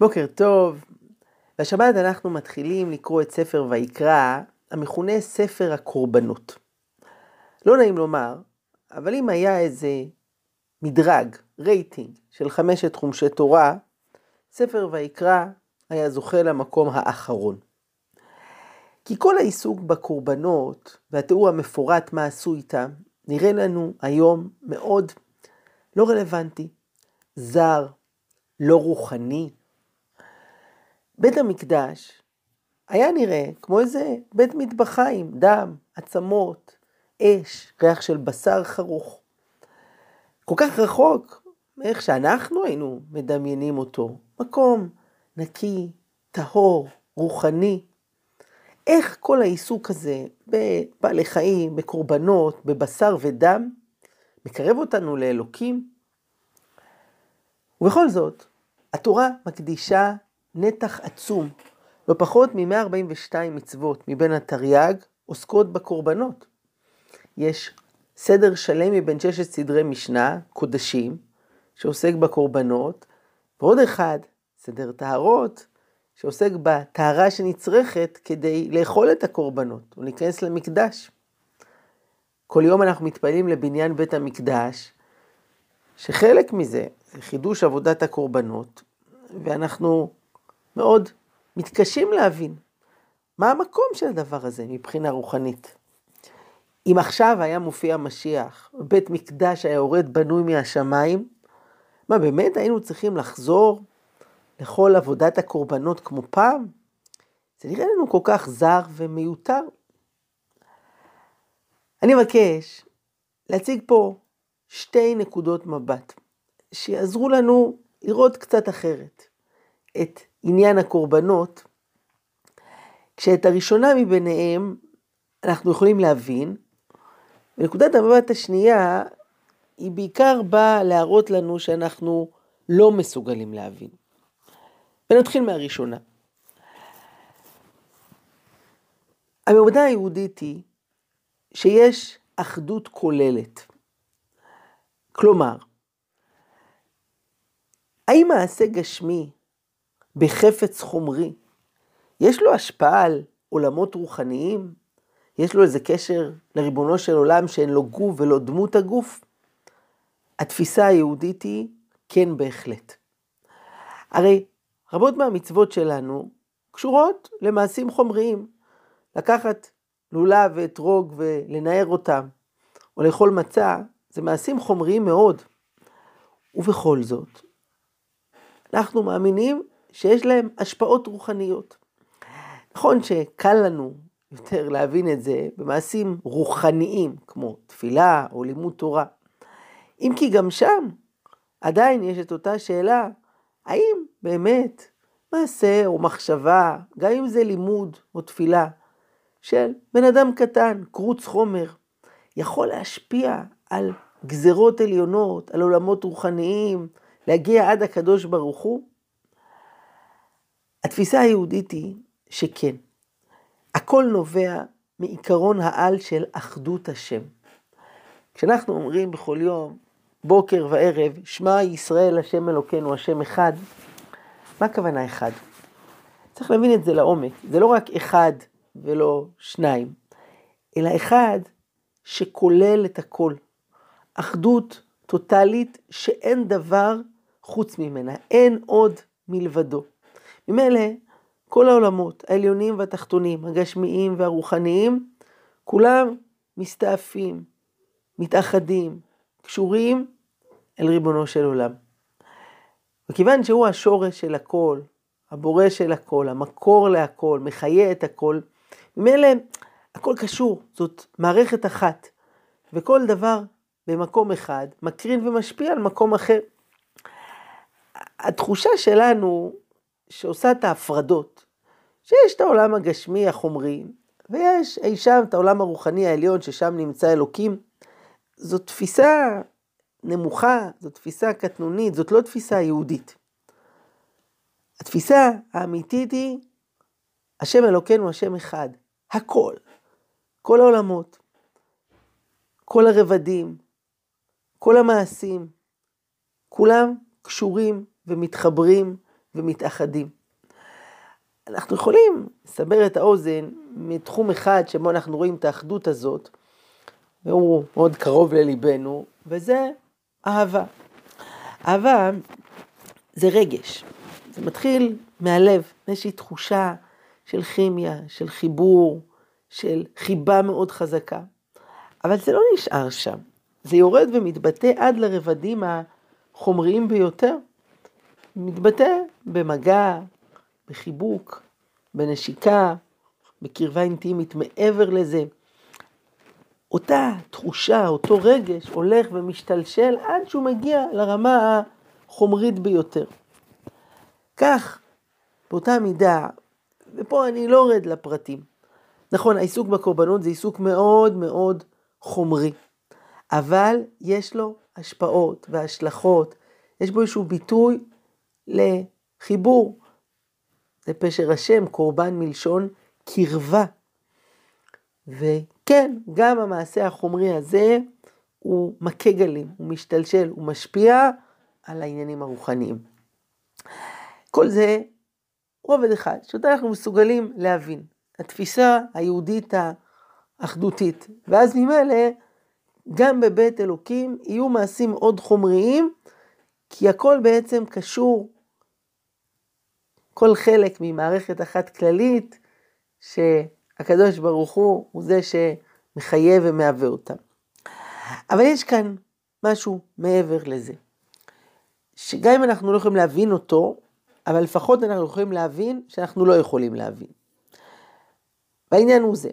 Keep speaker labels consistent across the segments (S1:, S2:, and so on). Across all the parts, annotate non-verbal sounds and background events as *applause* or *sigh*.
S1: בוקר טוב. בשבת אנחנו מתחילים לקרוא את ספר ויקרא, המכונה ספר הקורבנות. לא נעים לומר, אבל אם היה איזה מדרג, רייטינג, של חמשת חומשי תורה, ספר ויקרא היה זוכה למקום האחרון. כי כל העיסוק בקורבנות והתיאור המפורט מה עשו איתם, נראה לנו היום מאוד לא רלוונטי, זר, לא רוחני. בית המקדש היה נראה כמו איזה בית מטבחיים, דם, עצמות, אש, ריח של בשר חרוך. כל כך רחוק מאיך שאנחנו היינו מדמיינים אותו. מקום נקי, טהור, רוחני. איך כל העיסוק הזה בבעלי חיים, בקורבנות, בבשר ודם, מקרב אותנו לאלוקים? ובכל זאת, התורה מקדישה נתח עצום, לא פחות מ-142 מצוות מבין התרי"ג עוסקות בקורבנות. יש סדר שלם מבין ששת סדרי משנה, קודשים, שעוסק בקורבנות, ועוד אחד, סדר טהרות, שעוסק בטהרה שנצרכת כדי לאכול את הקורבנות ולהיכנס למקדש. כל יום אנחנו מתפללים לבניין בית המקדש, שחלק מזה זה חידוש עבודת הקורבנות, ואנחנו מאוד מתקשים להבין מה המקום של הדבר הזה מבחינה רוחנית. אם עכשיו היה מופיע משיח, בית מקדש היה יורד בנוי מהשמיים, מה באמת היינו צריכים לחזור לכל עבודת הקורבנות כמו פעם? זה נראה לנו כל כך זר ומיותר. אני מבקש להציג פה שתי נקודות מבט שיעזרו לנו לראות קצת אחרת את עניין הקורבנות, כשאת הראשונה מביניהם אנחנו יכולים להבין, ונקודת המבט השנייה היא בעיקר באה להראות לנו שאנחנו לא מסוגלים להבין. ונתחיל מהראשונה. המעבדה היהודית היא שיש אחדות כוללת. כלומר, האם מעשה גשמי בחפץ חומרי, יש לו השפעה על עולמות רוחניים? יש לו איזה קשר לריבונו של עולם שאין לו גוף ולא דמות הגוף? התפיסה היהודית היא כן בהחלט. הרי רבות מהמצוות שלנו קשורות למעשים חומריים. לקחת לולב ואתרוג ולנער אותם, או לאכול מצה, זה מעשים חומריים מאוד. ובכל זאת, אנחנו מאמינים שיש להם השפעות רוחניות. נכון שקל לנו יותר להבין את זה במעשים רוחניים, כמו תפילה או לימוד תורה. אם כי גם שם עדיין יש את אותה שאלה, האם באמת מעשה או מחשבה, גם אם זה לימוד או תפילה, של בן אדם קטן, קרוץ חומר, יכול להשפיע על גזרות עליונות, על עולמות רוחניים, להגיע עד הקדוש ברוך הוא? התפיסה היהודית היא שכן. הכל נובע מעיקרון העל של אחדות השם. כשאנחנו אומרים בכל יום, בוקר וערב, שמע ישראל השם אלוקינו השם אחד, מה הכוונה אחד? צריך להבין את זה לעומק. זה לא רק אחד ולא שניים, אלא אחד שכולל את הכל. אחדות טוטאלית שאין דבר חוץ ממנה, אין עוד מלבדו. ממילא כל העולמות, העליונים והתחתונים, הגשמיים והרוחניים, כולם מסתעפים, מתאחדים, קשורים אל ריבונו של עולם. וכיוון שהוא השורש של הכל, הבורא של הכל, המקור להכל, מחיה את הכל, ממילא הכל קשור, זאת מערכת אחת, וכל דבר במקום אחד מקרין ומשפיע על מקום אחר. התחושה שלנו שעושה את ההפרדות, שיש את העולם הגשמי החומרי, ויש אי שם את העולם הרוחני העליון ששם נמצא אלוקים, זו תפיסה נמוכה, זו תפיסה קטנונית, זאת לא תפיסה יהודית. התפיסה האמיתית היא, השם אלוקינו השם אחד, הכל, כל העולמות, כל הרבדים, כל המעשים, כולם קשורים ומתחברים ומתאחדים. אנחנו יכולים לסבר את האוזן מתחום אחד שבו אנחנו רואים את האחדות הזאת, והוא מאוד קרוב לליבנו, וזה אהבה. אהבה זה רגש, זה מתחיל מהלב, איזושהי תחושה של כימיה, של חיבור, של חיבה מאוד חזקה. אבל זה לא נשאר שם, זה יורד ומתבטא עד לרבדים החומריים ביותר. מתבטא במגע, בחיבוק, בנשיקה, בקרבה אינטימית, מעבר לזה. אותה תחושה, אותו רגש, הולך ומשתלשל עד שהוא מגיע לרמה החומרית ביותר. כך, באותה מידה, ופה אני לא ארד לפרטים. נכון, העיסוק בקורבנות זה עיסוק מאוד מאוד חומרי, אבל יש לו השפעות והשלכות, יש בו איזשהו ביטוי לחיבור. זה פשר השם, קורבן מלשון קרבה. וכן, גם המעשה החומרי הזה הוא מכה גלים, הוא משתלשל, הוא משפיע על העניינים הרוחניים. כל זה רובד אחד, שאותה אנחנו מסוגלים להבין. התפיסה היהודית האחדותית. ואז ממילא, גם בבית אלוקים יהיו מעשים עוד חומריים, כי הכל בעצם קשור, כל חלק ממערכת אחת כללית, שהקדוש ברוך הוא הוא זה שמחייב ומהווה אותם. אבל יש כאן משהו מעבר לזה, שגם אם אנחנו לא יכולים להבין אותו, אבל לפחות אנחנו יכולים להבין שאנחנו לא יכולים להבין. והעניין הוא זה.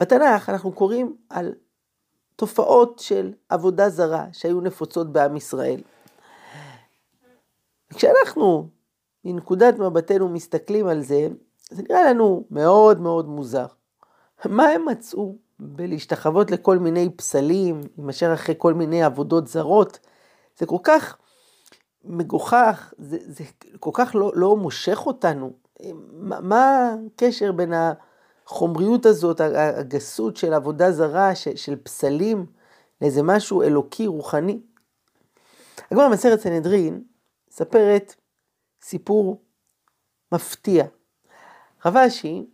S1: בתנ"ך אנחנו קוראים על תופעות של עבודה זרה שהיו נפוצות בעם ישראל. כשאנחנו מנקודת מבטנו מסתכלים על זה, זה נראה לנו מאוד מאוד מוזר. מה הם מצאו בלהשתחוות לכל מיני פסלים, מאשר אחרי כל מיני עבודות זרות? זה כל כך מגוחך, זה, זה כל כך לא, לא מושך אותנו. מה, מה הקשר בין החומריות הזאת, הגסות של עבודה זרה, של, של פסלים, לאיזה משהו אלוקי, רוחני? הגמרא מסרת סנהדרין מספרת סיפור מפתיע. רב אשי,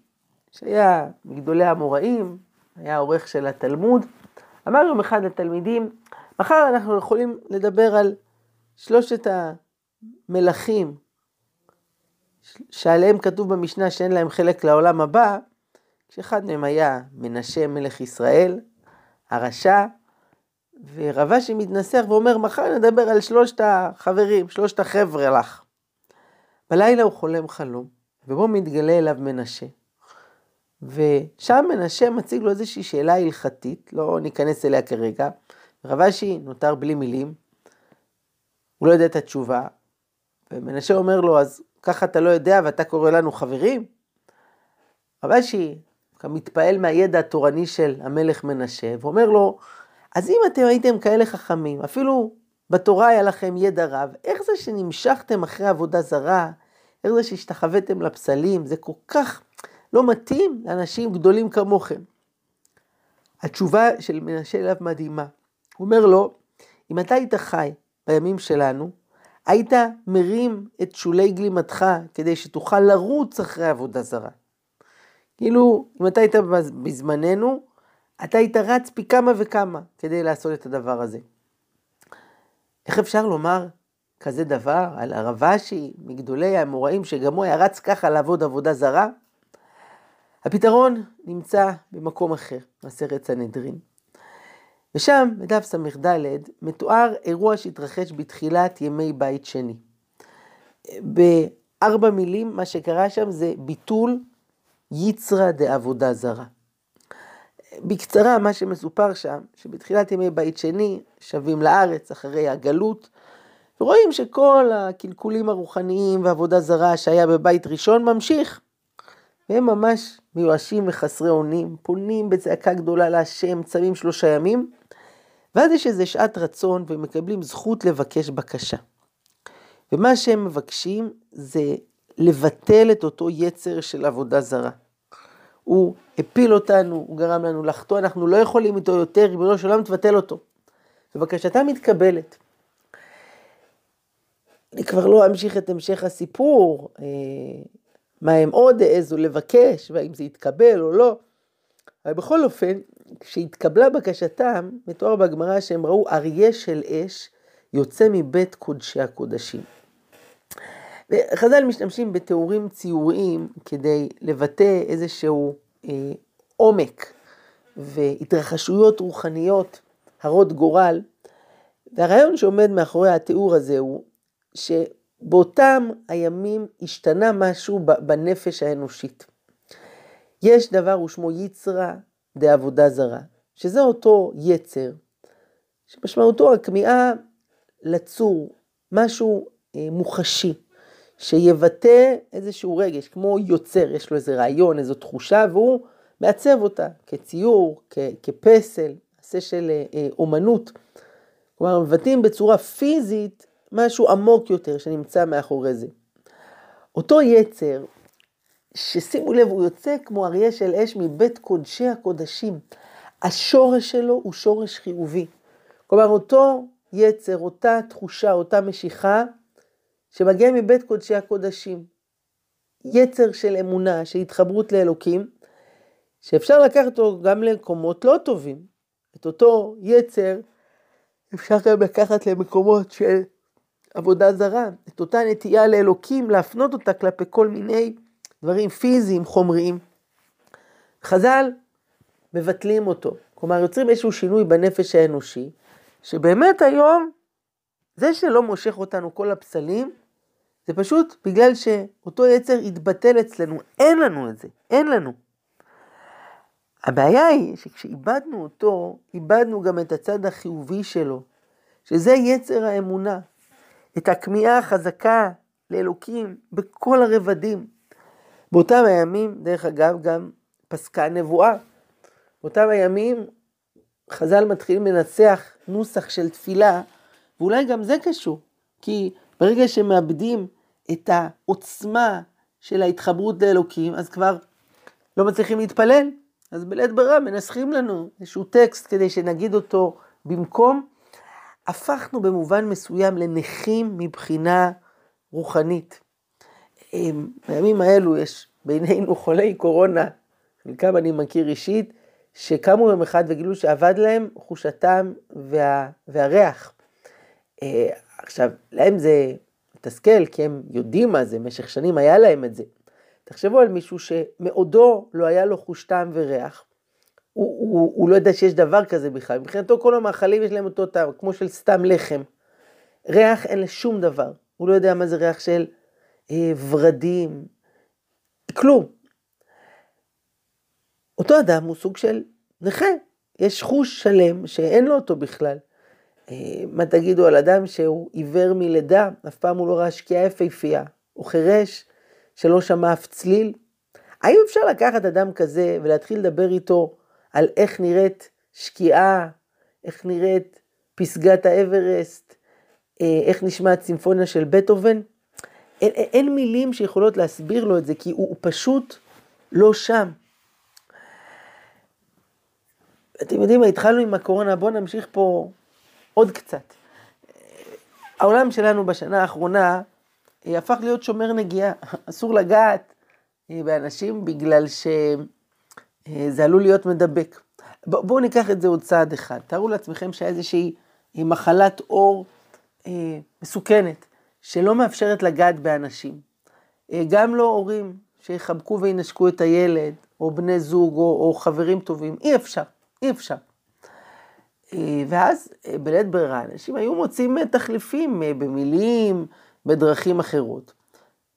S1: שהיה מגדולי המוראים, היה עורך של התלמוד, אמר יום אחד לתלמידים, מחר אנחנו יכולים לדבר על שלושת המלכים שעליהם כתוב במשנה שאין להם חלק לעולם הבא, כשאחד מהם היה מנשה מלך ישראל, הרשע, ורבשי מתנסח ואומר, מחר נדבר על שלושת החברים, שלושת החבר'ה לך. בלילה הוא חולם חלום, ובו מתגלה אליו מנשה. ושם מנשה מציג לו איזושהי שאלה הלכתית, לא ניכנס אליה כרגע. רבשי נותר בלי מילים, הוא לא יודע את התשובה, ומנשה אומר לו, אז ככה אתה לא יודע ואתה קורא לנו חברים? רבשי מתפעל מהידע התורני של המלך מנשה, ואומר לו, אז אם אתם הייתם כאלה חכמים, אפילו בתורה היה לכם ידע רב, איך זה שנמשכתם אחרי עבודה זרה? איך זה שהשתחוויתם לפסלים? זה כל כך לא מתאים לאנשים גדולים כמוכם. התשובה של מנשה אליו מדהימה. הוא אומר לו, אם אתה היית חי בימים שלנו, היית מרים את שולי גלימתך כדי שתוכל לרוץ אחרי עבודה זרה. כאילו, אם אתה היית בזמננו, אתה היית רץ פי כמה וכמה כדי לעשות את הדבר הזה. איך אפשר לומר כזה דבר על הרב אשי, מגדולי האמוראים, שגם הוא היה רץ ככה לעבוד עבודה זרה? הפתרון נמצא במקום אחר, בסרט סנהדרין. ושם, בדף ס"ד, מתואר אירוע שהתרחש בתחילת ימי בית שני. בארבע מילים, מה שקרה שם זה ביטול יצרא דעבודה זרה. בקצרה, מה שמסופר שם, שבתחילת ימי בית שני, שבים לארץ אחרי הגלות, ורואים שכל הקלקולים הרוחניים ועבודה זרה שהיה בבית ראשון ממשיך. והם ממש מיואשים וחסרי אונים, פונים בצעקה גדולה להשם, צמים שלושה ימים, ואז יש איזה שעת רצון ומקבלים זכות לבקש בקשה. ומה שהם מבקשים זה לבטל את אותו יצר של עבודה זרה. הוא הפיל אותנו, הוא גרם לנו לחטוא, אנחנו לא יכולים איתו יותר, ריבונו של עולם תבטל אותו. ובקשתה מתקבלת. אני כבר לא אמשיך את המשך הסיפור, אה, מה הם עוד העזו לבקש, והאם זה יתקבל או לא. אבל בכל אופן, כשהתקבלה בקשתם, מתואר בגמרא שהם ראו אריה של אש יוצא מבית קודשי הקודשים. וחז"ל משתמשים בתיאורים ציוריים כדי לבטא איזשהו אה, עומק והתרחשויות רוחניות הרות גורל. והרעיון שעומד מאחורי התיאור הזה הוא שבאותם הימים השתנה משהו בנפש האנושית. יש דבר ושמו יצרא דעבודה זרה, שזה אותו יצר, שמשמעותו הכמיהה לצור, משהו אה, מוחשי, שיבטא איזשהו רגש, כמו יוצר, יש לו איזה רעיון, איזו תחושה, והוא מעצב אותה כציור, כ- כפסל, מעשה של אה, אה, אומנות. כלומר, מבטאים בצורה פיזית משהו עמוק יותר שנמצא מאחורי זה. אותו יצר, ששימו לב, הוא יוצא כמו אריה של אש מבית קודשי הקודשים. השורש שלו הוא שורש חיובי. כלומר, אותו יצר, אותה תחושה, אותה משיכה, שמגיע מבית קודשי הקודשים. יצר של אמונה, של התחברות לאלוקים, שאפשר לקחת אותו גם למקומות לא טובים. את אותו יצר אפשר גם לקחת למקומות של עבודה זרה, את אותה נטייה לאלוקים, להפנות אותה כלפי כל מיני דברים פיזיים, חומריים. חז"ל מבטלים אותו, כלומר יוצרים איזשהו שינוי בנפש האנושי, שבאמת היום, זה שלא מושך אותנו כל הפסלים, זה פשוט בגלל שאותו יצר התבטל אצלנו, אין לנו את זה, אין לנו. הבעיה היא שכשאיבדנו אותו, איבדנו גם את הצד החיובי שלו, שזה יצר האמונה, את הכמיהה החזקה לאלוקים בכל הרבדים. באותם הימים, דרך אגב, גם פסקה נבואה. באותם הימים חז"ל מתחילים לנסח נוסח של תפילה, ואולי גם זה קשור, כי ברגע שמאבדים את העוצמה של ההתחברות לאלוקים, אז כבר לא מצליחים להתפלל. אז בלית ברירה מנסחים לנו איזשהו טקסט כדי שנגיד אותו במקום. הפכנו במובן מסוים לנכים מבחינה רוחנית. אמ, בימים האלו יש בינינו חולי קורונה, חלקם אני מכיר אישית, שקמו יום אחד וגילו שאבד להם חושתם וה, והריח. אה, עכשיו, להם זה מתסכל, כי הם יודעים מה זה, במשך שנים היה להם את זה. תחשבו על מישהו שמאודו לא היה לו חוש טעם וריח, הוא, הוא, הוא לא יודע שיש דבר כזה בכלל, מבחינתו כל המאכלים יש להם אותו טעם, כמו של סתם לחם. ריח אין לשום דבר, הוא לא יודע מה זה ריח של אה, ורדים, כלום. אותו אדם הוא סוג של נכה, יש חוש שלם שאין לו אותו בכלל. מה תגידו על אדם שהוא עיוור מלידה, אף פעם הוא לא ראה שקיעה יפהפייה, הוא חירש, שלא שמע אף צליל? האם אפשר לקחת אדם כזה ולהתחיל לדבר איתו על איך נראית שקיעה, איך נראית פסגת האברסט, אה, איך נשמעת סימפוניה של בטהובן? אין, אין מילים שיכולות להסביר לו את זה, כי הוא, הוא פשוט לא שם. אתם יודעים מה, התחלנו עם הקורונה, בואו נמשיך פה עוד קצת. העולם שלנו בשנה האחרונה אה, הפך להיות שומר נגיעה, *laughs* אסור לגעת אה, באנשים בגלל שזה עלול להיות מדבק. בואו ניקח את זה עוד צעד אחד. תארו לעצמכם שהיה איזושהי אה, מחלת עור מסוכנת, שלא מאפשרת לגעת באנשים. גם לא הורים שיחבקו וינשקו את הילד, או בני זוג, או, או חברים טובים, אי אפשר, אי אפשר. ואז בלית ברירה, אנשים היו מוצאים תחליפים במילים, בדרכים אחרות.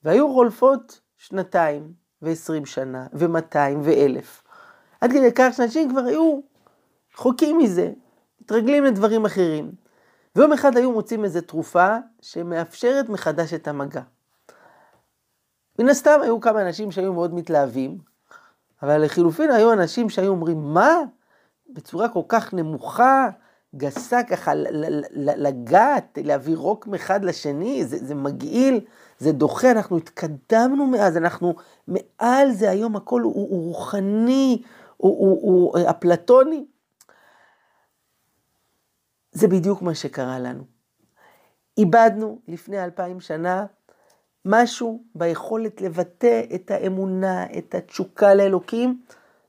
S1: והיו חולפות שנתיים ועשרים שנה ומאתיים ואלף. עד כדי כך שאנשים כבר היו חוקים מזה, מתרגלים לדברים אחרים. ויום אחד היו מוצאים איזו תרופה שמאפשרת מחדש את המגע. מן הסתם היו כמה אנשים שהיו מאוד מתלהבים, אבל לחילופין היו אנשים שהיו אומרים, מה? בצורה כל כך נמוכה, גסה ככה לגעת, להביא רוק מאחד לשני, זה, זה מגעיל, זה דוחה, אנחנו התקדמנו מאז, אנחנו מעל זה היום הכל הוא, הוא רוחני, הוא, הוא, הוא הוא אפלטוני. זה בדיוק מה שקרה לנו. איבדנו לפני אלפיים שנה משהו ביכולת לבטא את האמונה, את התשוקה לאלוקים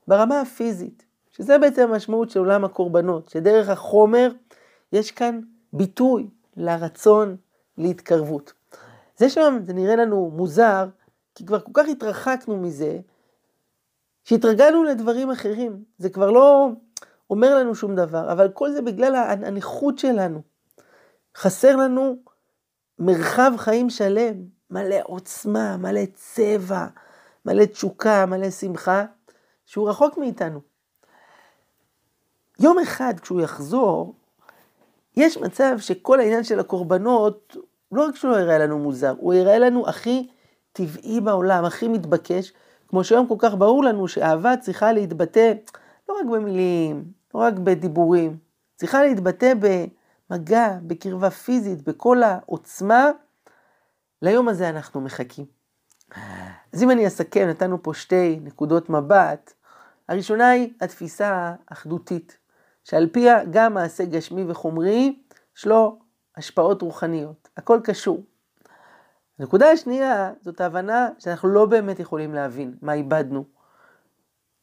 S1: ברמה הפיזית, שזה בעצם המשמעות של עולם הקורבנות, שדרך החומר יש כאן ביטוי לרצון להתקרבות. זה שם, זה נראה לנו מוזר, כי כבר כל כך התרחקנו מזה, שהתרגלנו לדברים אחרים. זה כבר לא אומר לנו שום דבר, אבל כל זה בגלל הנכות שלנו. חסר לנו מרחב חיים שלם, מלא עוצמה, מלא צבע, מלא תשוקה, מלא שמחה, שהוא רחוק מאיתנו. יום אחד כשהוא יחזור, יש מצב שכל העניין של הקורבנות, לא רק שהוא לא יראה לנו מוזר, הוא יראה לנו הכי טבעי בעולם, הכי מתבקש, כמו שהיום כל כך ברור לנו שאהבה צריכה להתבטא לא רק במילים, לא רק בדיבורים, צריכה להתבטא במגע, בקרבה פיזית, בכל העוצמה. ליום הזה אנחנו מחכים. אז אם אני אסכם, נתנו פה שתי נקודות מבט. הראשונה היא התפיסה האחדותית, שעל פיה גם מעשה גשמי וחומרי, יש לו השפעות רוחניות. הכל קשור. הנקודה השנייה זאת ההבנה שאנחנו לא באמת יכולים להבין מה איבדנו.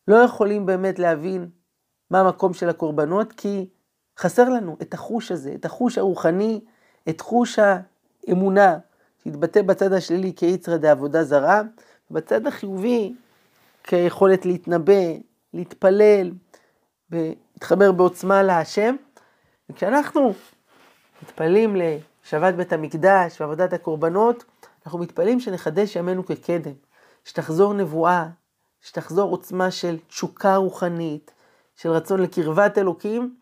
S1: לא יכולים באמת להבין מה המקום של הקורבנות, כי חסר לנו את החוש הזה, את החוש הרוחני, את חוש האמונה, שהתבטא בצד השלילי כיצרא דעבודה זרה, ובצד החיובי כיכולת להתנבא, להתפלל, להתחבר בעוצמה להשם. וכשאנחנו מתפללים לשבת בית המקדש ועבודת הקורבנות, אנחנו מתפללים שנחדש ימינו כקדם, שתחזור נבואה, שתחזור עוצמה של תשוקה רוחנית, של רצון לקרבת אלוקים,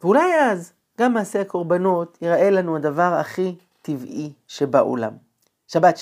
S1: ואולי אז גם מעשה הקורבנות ייראה לנו הדבר הכי טבעי שבעולם. שבת